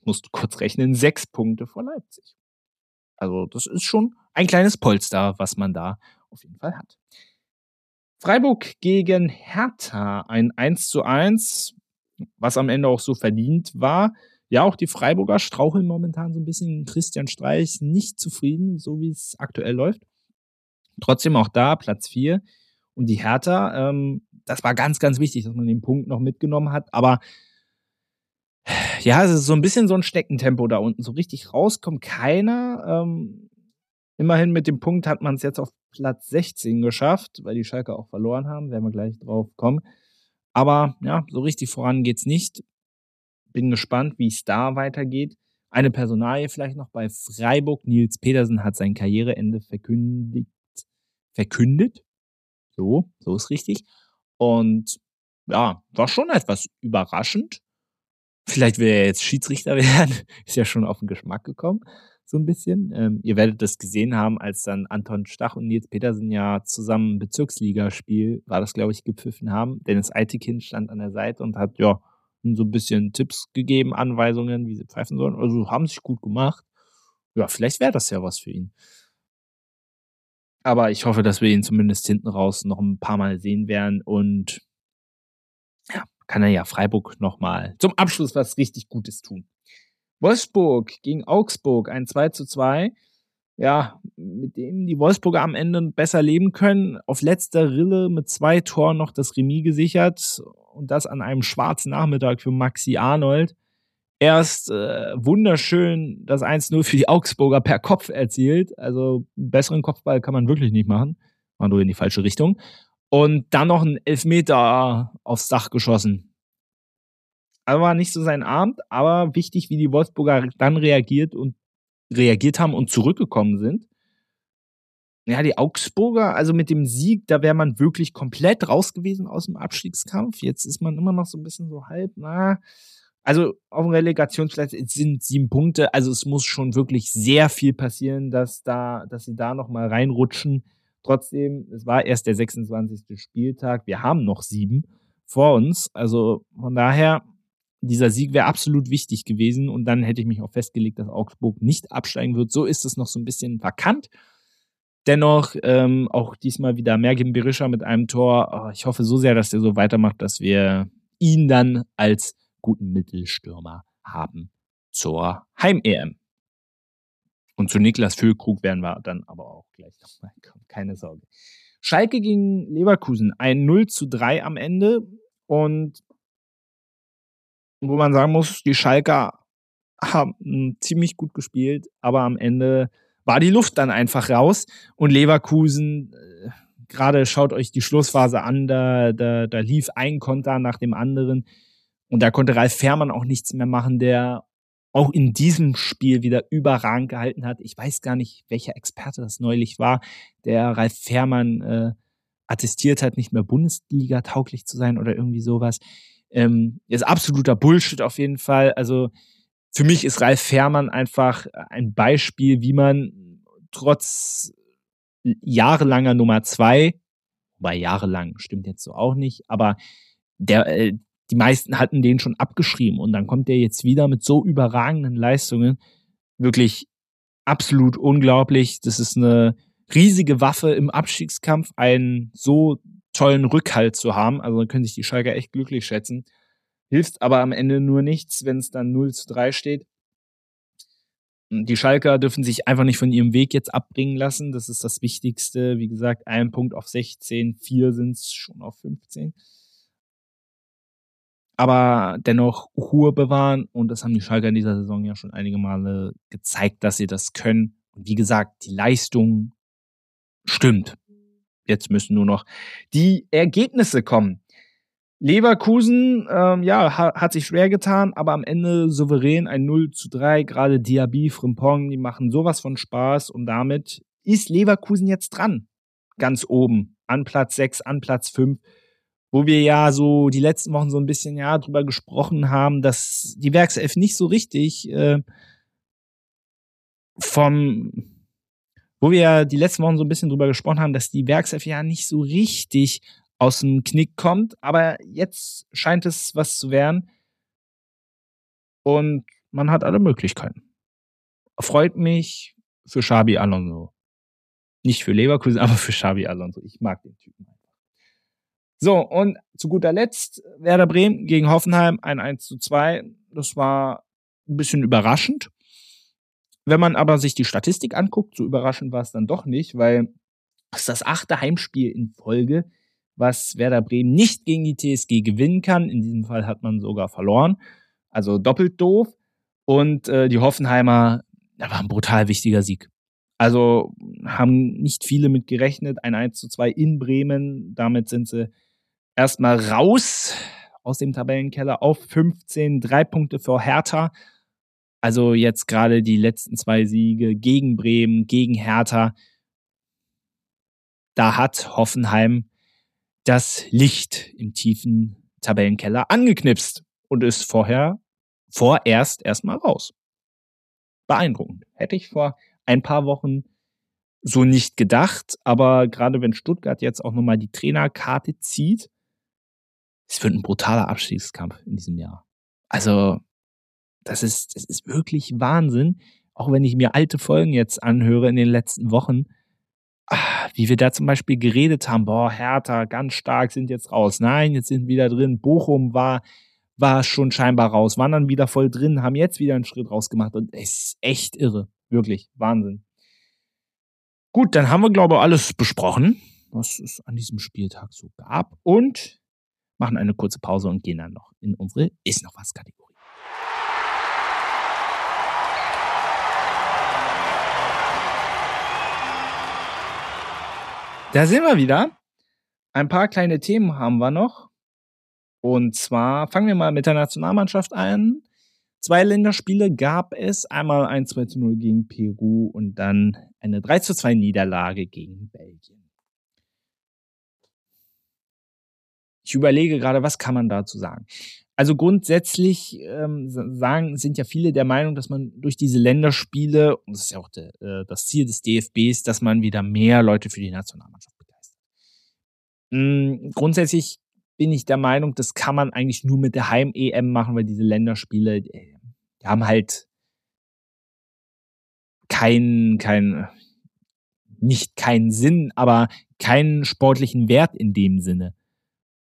ich musste kurz rechnen, sechs Punkte vor Leipzig. Also das ist schon ein kleines Polster, was man da auf jeden Fall hat. Freiburg gegen Hertha, ein 1 zu 1 was am Ende auch so verdient war. Ja, auch die Freiburger straucheln momentan so ein bisschen Christian Streich nicht zufrieden, so wie es aktuell läuft. Trotzdem auch da Platz vier Und die Hertha, ähm, das war ganz, ganz wichtig, dass man den Punkt noch mitgenommen hat. Aber ja, es ist so ein bisschen so ein Steckentempo da unten. So richtig rauskommt keiner. Ähm, immerhin mit dem Punkt hat man es jetzt auf Platz 16 geschafft, weil die Schalke auch verloren haben. Werden wir gleich drauf kommen. Aber ja, so richtig voran geht's nicht. Bin gespannt, wie es da weitergeht. Eine Personalie vielleicht noch bei Freiburg. Nils Petersen hat sein Karriereende verkündigt. Verkündet. So, so ist richtig. Und ja, war schon etwas überraschend. Vielleicht will er jetzt Schiedsrichter werden. Ist ja schon auf den Geschmack gekommen so ein bisschen. Ähm, ihr werdet das gesehen haben, als dann Anton Stach und Nils Petersen ja zusammen Bezirksligaspiel, war das, glaube ich, gepfiffen haben. Dennis Eitekin stand an der Seite und hat, ja, so ein bisschen Tipps gegeben, Anweisungen, wie sie pfeifen sollen. Also haben sich gut gemacht. Ja, vielleicht wäre das ja was für ihn. Aber ich hoffe, dass wir ihn zumindest hinten raus noch ein paar Mal sehen werden und ja, kann er ja Freiburg nochmal zum Abschluss was richtig Gutes tun. Wolfsburg gegen Augsburg, ein 2 zu 2. Ja, mit dem die Wolfsburger am Ende besser leben können. Auf letzter Rille mit zwei Toren noch das Remis gesichert und das an einem schwarzen Nachmittag für Maxi Arnold. Erst äh, wunderschön das 1-0 für die Augsburger per Kopf erzielt. Also besseren Kopfball kann man wirklich nicht machen. War nur in die falsche Richtung. Und dann noch ein Elfmeter aufs Dach geschossen aber war nicht so sein Abend, aber wichtig, wie die Wolfsburger dann reagiert und reagiert haben und zurückgekommen sind. Ja, die Augsburger, also mit dem Sieg, da wäre man wirklich komplett raus gewesen aus dem Abstiegskampf. Jetzt ist man immer noch so ein bisschen so halb, na. Also auf dem Relegationsplatz sind sieben Punkte. Also es muss schon wirklich sehr viel passieren, dass da, dass sie da noch mal reinrutschen. Trotzdem, es war erst der 26. Spieltag. Wir haben noch sieben vor uns. Also von daher, dieser Sieg wäre absolut wichtig gewesen und dann hätte ich mich auch festgelegt, dass Augsburg nicht absteigen wird. So ist es noch so ein bisschen vakant. Dennoch ähm, auch diesmal wieder Mergim Berisha mit einem Tor. Oh, ich hoffe so sehr, dass der so weitermacht, dass wir ihn dann als guten Mittelstürmer haben zur Heim-EM. Und zu Niklas Füllkrug werden wir dann aber auch gleich nochmal kommen. Keine Sorge. Schalke gegen Leverkusen. Ein 0 zu 3 am Ende. Und wo man sagen muss, die Schalker haben ziemlich gut gespielt, aber am Ende war die Luft dann einfach raus und Leverkusen, äh, gerade schaut euch die Schlussphase an, da, da, da lief ein Konter nach dem anderen und da konnte Ralf Fährmann auch nichts mehr machen, der auch in diesem Spiel wieder überragend gehalten hat. Ich weiß gar nicht, welcher Experte das neulich war, der Ralf Fährmann äh, attestiert hat, nicht mehr Bundesliga tauglich zu sein oder irgendwie sowas. Ähm, ist absoluter Bullshit auf jeden Fall. Also für mich ist Ralf Fährmann einfach ein Beispiel, wie man trotz jahrelanger Nummer zwei, wobei jahrelang stimmt jetzt so auch nicht, aber der, äh, die meisten hatten den schon abgeschrieben und dann kommt der jetzt wieder mit so überragenden Leistungen. Wirklich absolut unglaublich. Das ist eine riesige Waffe im Abstiegskampf, einen so tollen Rückhalt zu haben. Also können sich die Schalker echt glücklich schätzen. Hilft aber am Ende nur nichts, wenn es dann 0 zu 3 steht. Die Schalker dürfen sich einfach nicht von ihrem Weg jetzt abbringen lassen. Das ist das Wichtigste. Wie gesagt, ein Punkt auf 16, vier sind es schon auf 15 aber dennoch Ruhe bewahren. Und das haben die Schalker in dieser Saison ja schon einige Male gezeigt, dass sie das können. Und wie gesagt, die Leistung stimmt. Jetzt müssen nur noch die Ergebnisse kommen. Leverkusen, ähm, ja, hat, hat sich schwer getan, aber am Ende souverän ein 0 zu 3. Gerade Diaby, Frimpong, die machen sowas von Spaß und damit ist Leverkusen jetzt dran. Ganz oben. An Platz 6, an Platz 5 wo wir ja so die letzten Wochen so ein bisschen ja drüber gesprochen haben, dass die Werkself nicht so richtig äh, vom wo wir ja die letzten Wochen so ein bisschen drüber gesprochen haben, dass die Werkself ja nicht so richtig aus dem Knick kommt, aber jetzt scheint es was zu werden und man hat alle Möglichkeiten. Freut mich für Xabi Alonso. Nicht für Leverkusen, aber für Xabi Alonso. Ich mag den Typen. So, und zu guter Letzt Werder Bremen gegen Hoffenheim ein 1 zu 2. Das war ein bisschen überraschend. Wenn man aber sich die Statistik anguckt, so überraschend war es dann doch nicht, weil es das achte Heimspiel in Folge, was Werder Bremen nicht gegen die TSG gewinnen kann. In diesem Fall hat man sogar verloren. Also doppelt doof. Und äh, die Hoffenheimer, da war ein brutal wichtiger Sieg. Also haben nicht viele mit gerechnet. Ein 1 zu 2 in Bremen. Damit sind sie erstmal raus aus dem Tabellenkeller auf 15, drei Punkte für Hertha. Also jetzt gerade die letzten zwei Siege gegen Bremen, gegen Hertha. Da hat Hoffenheim das Licht im tiefen Tabellenkeller angeknipst und ist vorher, vorerst erstmal raus. Beeindruckend. Hätte ich vor ein paar Wochen so nicht gedacht, aber gerade wenn Stuttgart jetzt auch nochmal die Trainerkarte zieht, es wird ein brutaler Abstiegskampf in diesem Jahr. Also, das ist, das ist wirklich Wahnsinn. Auch wenn ich mir alte Folgen jetzt anhöre in den letzten Wochen, ah, wie wir da zum Beispiel geredet haben, boah, Hertha, ganz stark, sind jetzt raus. Nein, jetzt sind wieder drin. Bochum war, war schon scheinbar raus, waren dann wieder voll drin, haben jetzt wieder einen Schritt rausgemacht und es ist echt irre. Wirklich, Wahnsinn. Gut, dann haben wir, glaube ich, alles besprochen, was es an diesem Spieltag so gab. Und machen eine kurze Pause und gehen dann noch in unsere Ist noch was Kategorie. Da sind wir wieder. Ein paar kleine Themen haben wir noch. Und zwar fangen wir mal mit der Nationalmannschaft an. Zwei Länderspiele gab es. Einmal ein 2 zu 0 gegen Peru und dann eine 3 zu 2 Niederlage gegen Belgien. Ich überlege gerade, was kann man dazu sagen? Also grundsätzlich ähm, sagen, sind ja viele der Meinung, dass man durch diese Länderspiele, und das ist ja auch de, äh, das Ziel des DFBs, dass man wieder mehr Leute für die Nationalmannschaft begeistert. Mhm, grundsätzlich bin ich der Meinung, das kann man eigentlich nur mit der Heim-EM machen, weil diese Länderspiele, äh, die haben halt keinen, kein, nicht keinen Sinn, aber keinen sportlichen Wert in dem Sinne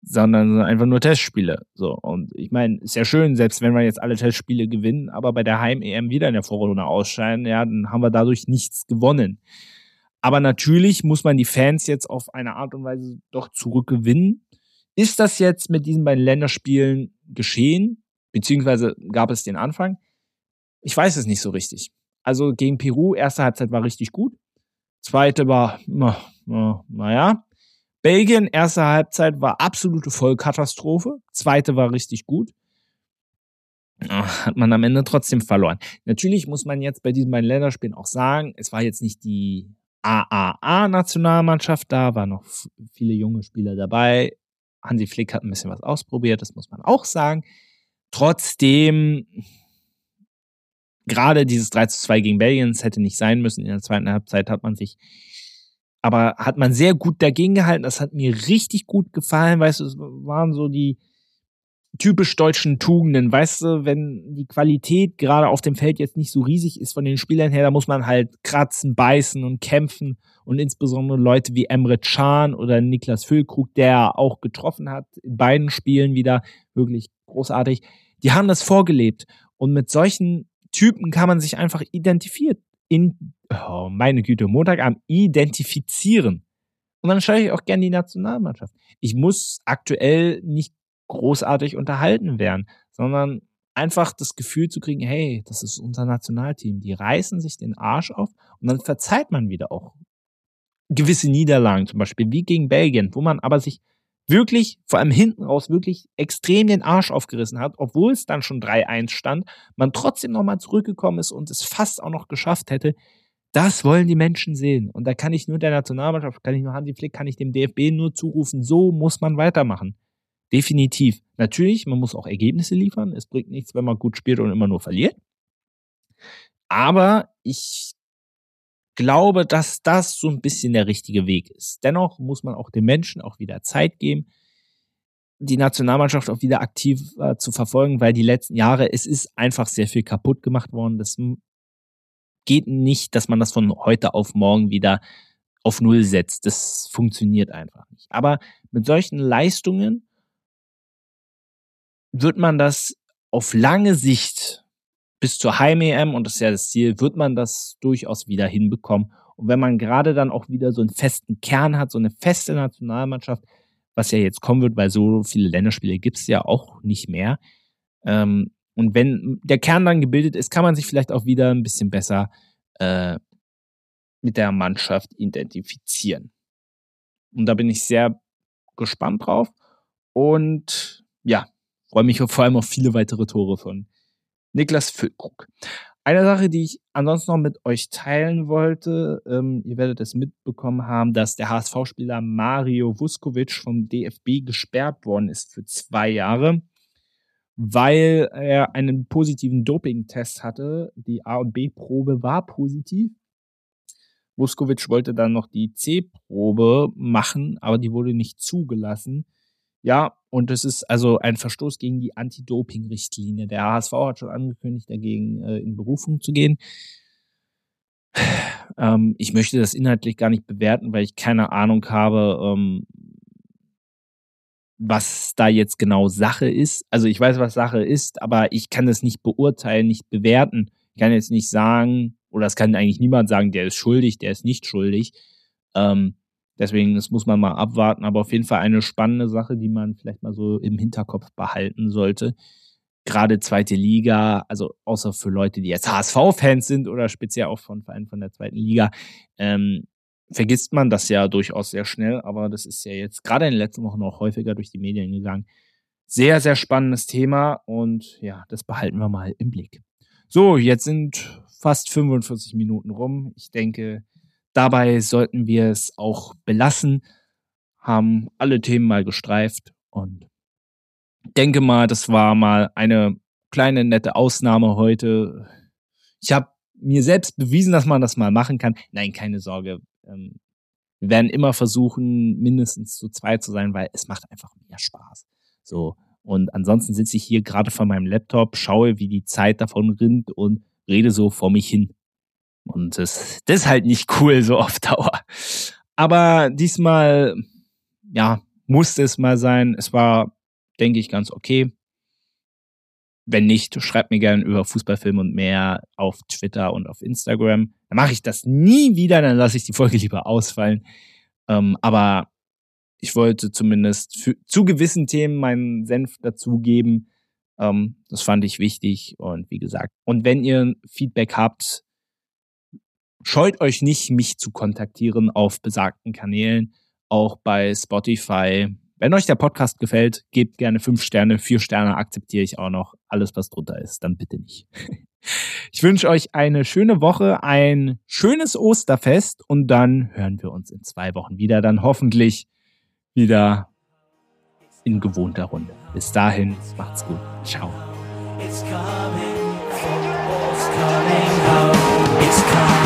sondern einfach nur Testspiele. So und ich meine, ist ja schön, selbst wenn wir jetzt alle Testspiele gewinnen, aber bei der Heim-EM wieder in der Vorrunde ausscheiden, ja, dann haben wir dadurch nichts gewonnen. Aber natürlich muss man die Fans jetzt auf eine Art und Weise doch zurückgewinnen. Ist das jetzt mit diesen beiden Länderspielen geschehen? Beziehungsweise gab es den Anfang? ich weiß es nicht so richtig. Also gegen Peru, erste Halbzeit war richtig gut. Zweite war, naja. Na Belgien, erste Halbzeit war absolute Vollkatastrophe. Zweite war richtig gut. Hat man am Ende trotzdem verloren. Natürlich muss man jetzt bei diesen beiden Länderspielen auch sagen, es war jetzt nicht die AAA-Nationalmannschaft da, waren noch viele junge Spieler dabei. Hansi Flick hat ein bisschen was ausprobiert, das muss man auch sagen. Trotzdem, gerade dieses 3 zu 2 gegen Belgien, es hätte nicht sein müssen. In der zweiten Halbzeit hat man sich, aber hat man sehr gut dagegen gehalten. Das hat mir richtig gut gefallen. Weißt du, es waren so die, typisch deutschen Tugenden. Weißt du, wenn die Qualität gerade auf dem Feld jetzt nicht so riesig ist von den Spielern her, da muss man halt kratzen, beißen und kämpfen. Und insbesondere Leute wie Emre Can oder Niklas Füllkrug, der auch getroffen hat, in beiden Spielen wieder wirklich großartig, die haben das vorgelebt. Und mit solchen Typen kann man sich einfach identifizieren. In, oh, meine Güte, Montagabend identifizieren. Und dann schaue ich auch gerne die Nationalmannschaft. Ich muss aktuell nicht großartig unterhalten werden, sondern einfach das Gefühl zu kriegen, hey, das ist unser Nationalteam. Die reißen sich den Arsch auf und dann verzeiht man wieder auch gewisse Niederlagen, zum Beispiel wie gegen Belgien, wo man aber sich wirklich, vor allem hinten raus, wirklich extrem den Arsch aufgerissen hat, obwohl es dann schon 3-1 stand, man trotzdem nochmal zurückgekommen ist und es fast auch noch geschafft hätte. Das wollen die Menschen sehen. Und da kann ich nur der Nationalmannschaft, kann ich nur Hansi Flick, kann ich dem DFB nur zurufen, so muss man weitermachen. Definitiv. Natürlich, man muss auch Ergebnisse liefern. Es bringt nichts, wenn man gut spielt und immer nur verliert. Aber ich glaube, dass das so ein bisschen der richtige Weg ist. Dennoch muss man auch den Menschen auch wieder Zeit geben, die Nationalmannschaft auch wieder aktiv äh, zu verfolgen, weil die letzten Jahre, es ist einfach sehr viel kaputt gemacht worden. Das geht nicht, dass man das von heute auf morgen wieder auf Null setzt. Das funktioniert einfach nicht. Aber mit solchen Leistungen wird man das auf lange Sicht bis zur Heim-EM, und das ist ja das Ziel, wird man das durchaus wieder hinbekommen. Und wenn man gerade dann auch wieder so einen festen Kern hat, so eine feste Nationalmannschaft, was ja jetzt kommen wird, weil so viele Länderspiele gibt's ja auch nicht mehr. Ähm, und wenn der Kern dann gebildet ist, kann man sich vielleicht auch wieder ein bisschen besser äh, mit der Mannschaft identifizieren. Und da bin ich sehr gespannt drauf. Und ja, freue mich vor allem auf viele weitere Tore von Niklas Füllkrug. Eine Sache, die ich ansonsten noch mit euch teilen wollte, ähm, ihr werdet es mitbekommen haben, dass der HSV-Spieler Mario Vuskovic vom DFB gesperrt worden ist für zwei Jahre, weil er einen positiven Doping-Test hatte. Die A- und B-Probe war positiv. Vuskovic wollte dann noch die C-Probe machen, aber die wurde nicht zugelassen. Ja, und es ist also ein Verstoß gegen die Anti-Doping-Richtlinie. Der HSV hat schon angekündigt, dagegen äh, in Berufung zu gehen. Ähm, ich möchte das inhaltlich gar nicht bewerten, weil ich keine Ahnung habe, ähm, was da jetzt genau Sache ist. Also ich weiß, was Sache ist, aber ich kann das nicht beurteilen, nicht bewerten. Ich kann jetzt nicht sagen, oder es kann eigentlich niemand sagen, der ist schuldig, der ist nicht schuldig. Ähm, Deswegen, das muss man mal abwarten, aber auf jeden Fall eine spannende Sache, die man vielleicht mal so im Hinterkopf behalten sollte. Gerade zweite Liga, also außer für Leute, die jetzt HSV-Fans sind oder speziell auch von Vereinen von der zweiten Liga, ähm, vergisst man das ja durchaus sehr schnell, aber das ist ja jetzt gerade in den letzten Wochen auch häufiger durch die Medien gegangen. Sehr, sehr spannendes Thema und ja, das behalten wir mal im Blick. So, jetzt sind fast 45 Minuten rum. Ich denke, Dabei sollten wir es auch belassen, haben alle Themen mal gestreift und denke mal, das war mal eine kleine nette Ausnahme heute. Ich habe mir selbst bewiesen, dass man das mal machen kann. Nein, keine Sorge. Ähm, wir werden immer versuchen, mindestens zu zweit zu sein, weil es macht einfach mehr Spaß. So. Und ansonsten sitze ich hier gerade vor meinem Laptop, schaue, wie die Zeit davon rinnt und rede so vor mich hin. Und das, das ist halt nicht cool so auf Dauer. Aber diesmal, ja, musste es mal sein. Es war, denke ich, ganz okay. Wenn nicht, schreibt mir gerne über Fußballfilme und mehr auf Twitter und auf Instagram. Dann mache ich das nie wieder, dann lasse ich die Folge lieber ausfallen. Ähm, aber ich wollte zumindest für, zu gewissen Themen meinen Senf dazugeben. Ähm, das fand ich wichtig und wie gesagt. Und wenn ihr Feedback habt, scheut euch nicht, mich zu kontaktieren auf besagten Kanälen, auch bei Spotify. Wenn euch der Podcast gefällt, gebt gerne fünf Sterne, vier Sterne akzeptiere ich auch noch. Alles, was drunter ist, dann bitte nicht. Ich wünsche euch eine schöne Woche, ein schönes Osterfest und dann hören wir uns in zwei Wochen wieder. Dann hoffentlich wieder in gewohnter Runde. Bis dahin, macht's gut. Ciao. It's coming, it's coming home. It's coming.